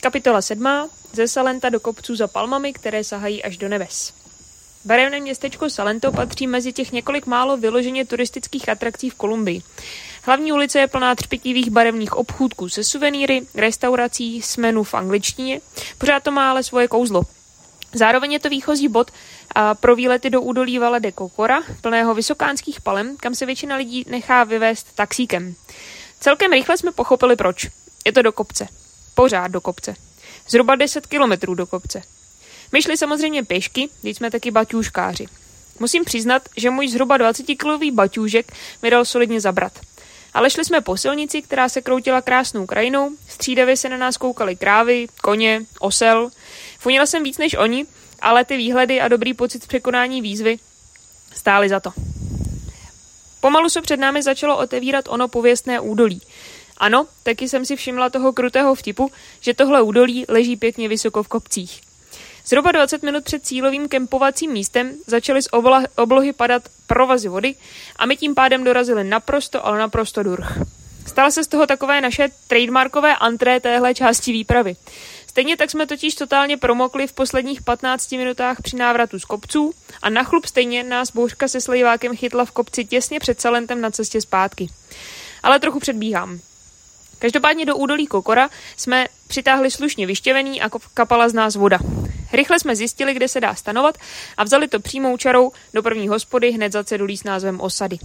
Kapitola 7. Ze Salenta do kopců za palmami, které sahají až do nebes. Barevné městečko Salento patří mezi těch několik málo vyloženě turistických atrakcí v Kolumbii. Hlavní ulice je plná třpitivých barevných obchůdků se suvenýry, restaurací s menu v angličtině. Pořád to má ale svoje kouzlo. Zároveň je to výchozí bod a pro výlety do údolí Valle de Cocora, plného vysokánských palem, kam se většina lidí nechá vyvést taxíkem. Celkem rychle jsme pochopili proč. Je to do kopce. Pořád do kopce. Zhruba 10 kilometrů do kopce. My šli samozřejmě pěšky, když jsme taky baťůžkáři. Musím přiznat, že můj zhruba 20-kilový baťůžek mi dal solidně zabrat. Ale šli jsme po silnici, která se kroutila krásnou krajinou, střídavě se na nás koukaly krávy, koně, osel. Funila jsem víc než oni, ale ty výhledy a dobrý pocit překonání výzvy stály za to. Pomalu se před námi začalo otevírat ono pověstné údolí. Ano, taky jsem si všimla toho krutého vtipu, že tohle údolí leží pěkně vysoko v kopcích. Zhruba 20 minut před cílovým kempovacím místem začaly z oblohy padat provazy vody a my tím pádem dorazili naprosto, ale naprosto durch. Stala se z toho takové naše trademarkové antré téhle části výpravy. Stejně tak jsme totiž totálně promokli v posledních 15 minutách při návratu z kopců a na chlup stejně nás bouřka se slejvákem chytla v kopci těsně před Salentem na cestě zpátky. Ale trochu předbíhám. Každopádně do údolí Kokora jsme přitáhli slušně vyštěvený a kapala z nás voda. Rychle jsme zjistili, kde se dá stanovat a vzali to přímou čarou do první hospody hned za cedulí s názvem Osady.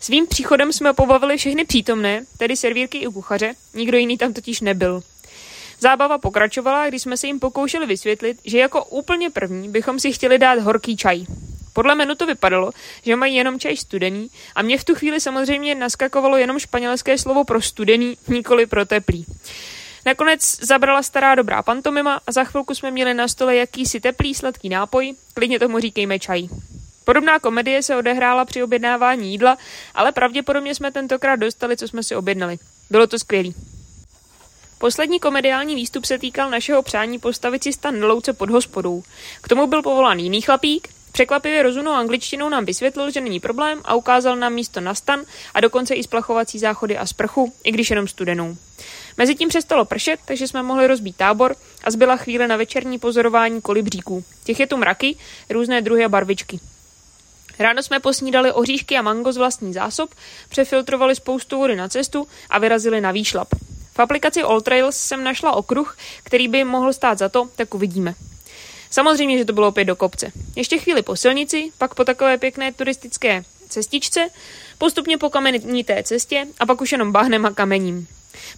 Svým příchodem jsme pobavili všechny přítomné, tedy servírky i kuchaře, nikdo jiný tam totiž nebyl. Zábava pokračovala, když jsme se jim pokoušeli vysvětlit, že jako úplně první bychom si chtěli dát horký čaj. Podle menu to vypadalo, že mají jenom čaj studený a mě v tu chvíli samozřejmě naskakovalo jenom španělské slovo pro studený, nikoli pro teplý. Nakonec zabrala stará dobrá pantomima a za chvilku jsme měli na stole jakýsi teplý sladký nápoj, klidně tomu říkejme čaj. Podobná komedie se odehrála při objednávání jídla, ale pravděpodobně jsme tentokrát dostali, co jsme si objednali. Bylo to skvělé. Poslední komediální výstup se týkal našeho přání postavit si stan na louce pod hospodou. K tomu byl povolán jiný chlapík, Překvapivě rozumnou angličtinou nám vysvětlil, že není problém a ukázal nám místo na stan a dokonce i splachovací záchody a sprchu, i když jenom studenou. Mezitím přestalo pršet, takže jsme mohli rozbít tábor a zbyla chvíle na večerní pozorování kolibříků. Těch je tu mraky, různé druhy a barvičky. Ráno jsme posnídali oříšky a mango z vlastní zásob, přefiltrovali spoustu vody na cestu a vyrazili na výšlap. V aplikaci All Trails jsem našla okruh, který by mohl stát za to, tak uvidíme. Samozřejmě, že to bylo opět do kopce. Ještě chvíli po silnici, pak po takové pěkné turistické cestičce, postupně po kamenité cestě a pak už jenom bahnem a kamením.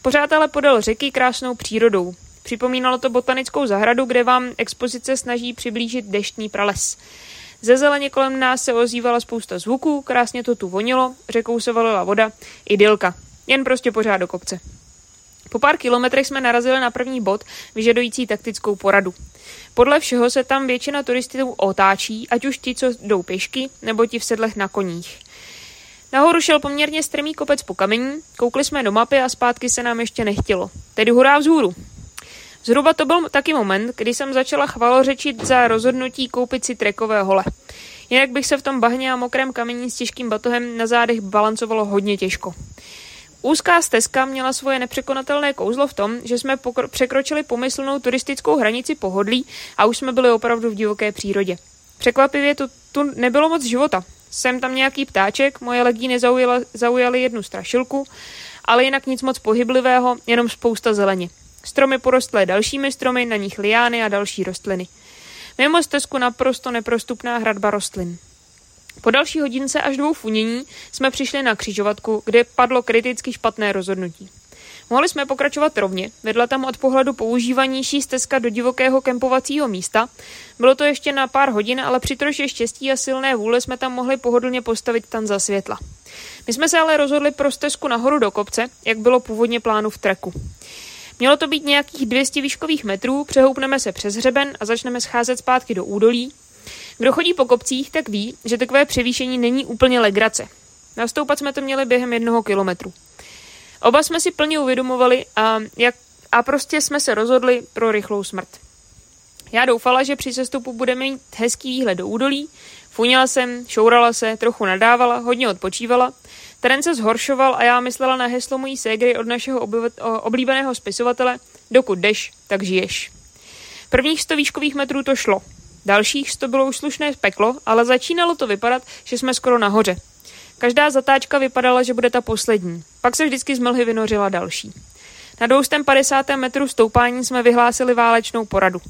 Pořád ale podél řeky krásnou přírodou. Připomínalo to botanickou zahradu, kde vám expozice snaží přiblížit deštný prales. Ze zeleně kolem nás se ozývala spousta zvuků, krásně to tu vonilo, řekou se valila voda, idylka. Jen prostě pořád do kopce. Po pár kilometrech jsme narazili na první bod, vyžadující taktickou poradu. Podle všeho se tam většina turistů otáčí, ať už ti, co jdou pěšky, nebo ti v sedlech na koních. Nahoru šel poměrně strmý kopec po kamení, koukli jsme do mapy a zpátky se nám ještě nechtělo. Tedy hurá vzhůru. Zhruba to byl taky moment, kdy jsem začala chvalořečit za rozhodnutí koupit si trekové hole. Jinak bych se v tom bahně a mokrém kamení s těžkým batohem na zádech balancovalo hodně těžko. Úzká stezka měla svoje nepřekonatelné kouzlo v tom, že jsme pokro- překročili pomyslnou turistickou hranici pohodlí a už jsme byli opravdu v divoké přírodě. Překvapivě tu, tu nebylo moc života. Jsem tam nějaký ptáček, moje legíny zaujaly jednu strašilku, ale jinak nic moc pohyblivého, jenom spousta zeleně. Stromy porostlé dalšími stromy, na nich liány a další rostliny. Mimo stezku naprosto neprostupná hradba rostlin. Po další hodince až dvou funění jsme přišli na křižovatku, kde padlo kriticky špatné rozhodnutí. Mohli jsme pokračovat rovně, vedla tam od pohledu používanější stezka do divokého kempovacího místa. Bylo to ještě na pár hodin, ale při troše štěstí a silné vůle jsme tam mohli pohodlně postavit tan za světla. My jsme se ale rozhodli pro stezku nahoru do kopce, jak bylo původně plánu v treku. Mělo to být nějakých 200 výškových metrů, přehoupneme se přes hřeben a začneme scházet zpátky do údolí, kdo chodí po kopcích, tak ví, že takové převýšení není úplně legrace. Nastoupat jsme to měli během jednoho kilometru. Oba jsme si plně uvědomovali a, jak, a prostě jsme se rozhodli pro rychlou smrt. Já doufala, že při sestupu budeme mít hezký výhled do údolí, funila jsem, šourala se, trochu nadávala, hodně odpočívala, Terén se zhoršoval a já myslela na heslo mojí ségry od našeho oblíbeného spisovatele Dokud jdeš, tak žiješ. Prvních 100 výškových metrů to šlo. Dalších 100 bylo už slušné peklo, ale začínalo to vypadat, že jsme skoro nahoře. Každá zatáčka vypadala, že bude ta poslední. Pak se vždycky z mlhy vynořila další. Na 250. metru stoupání jsme vyhlásili válečnou poradu.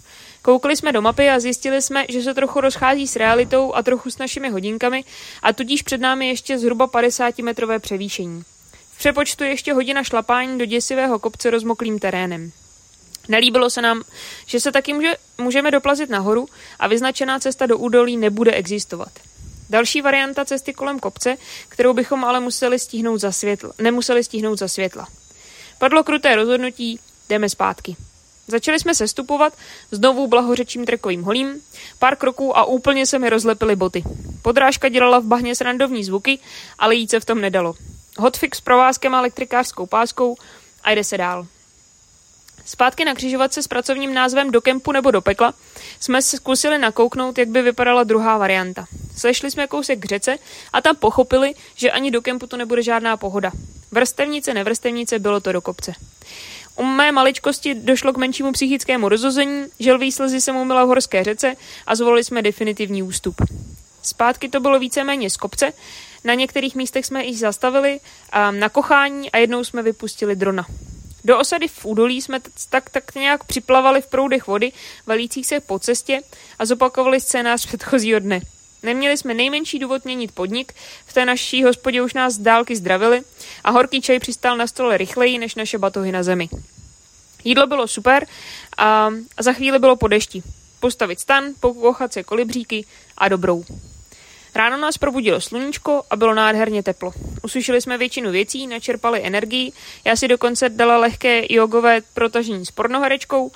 Koukli jsme do mapy a zjistili jsme, že se trochu rozchází s realitou a trochu s našimi hodinkami a tudíž před námi ještě zhruba 50-metrové převýšení. V přepočtu ještě hodina šlapání do děsivého kopce rozmoklým terénem. Nelíbilo se nám, že se taky může, můžeme doplazit nahoru a vyznačená cesta do údolí nebude existovat. Další varianta cesty kolem kopce, kterou bychom ale museli stihnout za světla, nemuseli stihnout za světla. Padlo kruté rozhodnutí, jdeme zpátky. Začali jsme se stupovat, znovu blahořečím trkovým holím, pár kroků a úplně se mi rozlepily boty. Podrážka dělala v bahně srandovní zvuky, ale jít se v tom nedalo. Hotfix s provázkem a elektrikářskou páskou a jde se dál. Zpátky na křižovatce s pracovním názvem Do kempu nebo do pekla jsme se zkusili nakouknout, jak by vypadala druhá varianta. Sešli jsme kousek k řece a tam pochopili, že ani do kempu to nebude žádná pohoda. Vrstevnice, nevrstevnice, bylo to do kopce. U mé maličkosti došlo k menšímu psychickému rozození, želví slzy se mu v horské řece a zvolili jsme definitivní ústup. Zpátky to bylo víceméně z kopce, na některých místech jsme jich zastavili na kochání a jednou jsme vypustili drona. Do osady v údolí jsme tak, tak nějak připlavali v proudech vody, valících se po cestě a zopakovali scénář předchozího dne. Neměli jsme nejmenší důvod měnit podnik, v té naší hospodě už nás z dálky zdravili a horký čaj přistál na stole rychleji než naše batohy na zemi. Jídlo bylo super a, a za chvíli bylo po dešti. Postavit stan, pokochat se kolibříky a dobrou. Ráno nás probudilo sluníčko a bylo nádherně teplo. Usušili jsme většinu věcí, načerpali energii, já si dokonce dala lehké jogové protažení s pornoherečkou.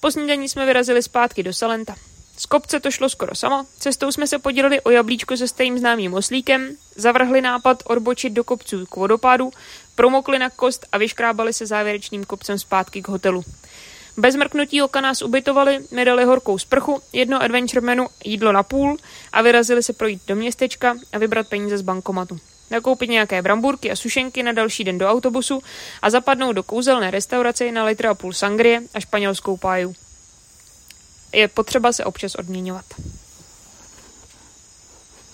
Po snídaní jsme vyrazili zpátky do Salenta. Z kopce to šlo skoro samo, cestou jsme se podělili o jablíčko se stejným známým oslíkem, zavrhli nápad odbočit do kopců k vodopádu, promokli na kost a vyškrábali se závěrečným kopcem zpátky k hotelu. Bez mrknutí oka nás ubytovali, mi dali horkou sprchu, jedno adventure menu, jídlo na půl a vyrazili se projít do městečka a vybrat peníze z bankomatu. Nakoupit nějaké brambůrky a sušenky na další den do autobusu a zapadnout do kouzelné restaurace na litr a půl sangrie a španělskou páju. Je potřeba se občas odměňovat.